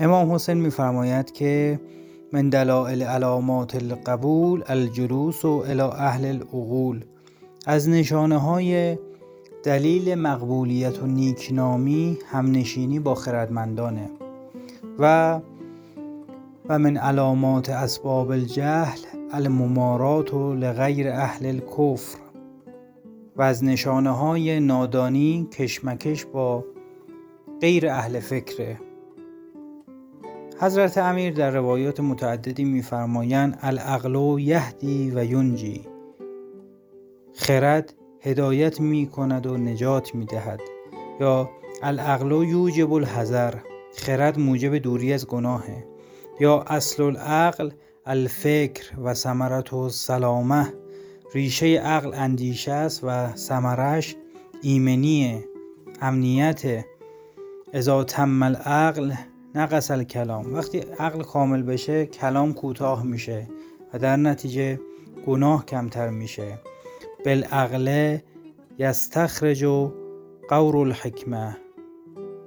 امام حسین میفرماید که من دلائل علامات القبول الجلوس و الى اهل العقول. از نشانه های دلیل مقبولیت و نیکنامی همنشینی با خردمندانه. و و من علامات اسباب الجهل الممارات و لغیر اهل الکفر. و از نشانه های نادانی کشمکش با غیر اهل فکره. حضرت امیر در روایات متعددی میفرمایند العقل یهدی و ینجی. خرد هدایت می کند و نجات می دهد یا العقل یوجب الحذر خرد موجب دوری از گناهه. یا اصل العقل الفکر و ثمرت و سلامه ریشه عقل اندیشه است و ثمرش ایمنی امنیت اذا تم العقل نقص الکلام وقتی عقل کامل بشه کلام کوتاه میشه و در نتیجه گناه کمتر میشه. بالعقل یستخرج قور الحکمه.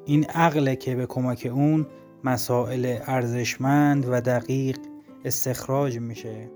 این عقل که به کمک اون مسائل ارزشمند و دقیق استخراج میشه.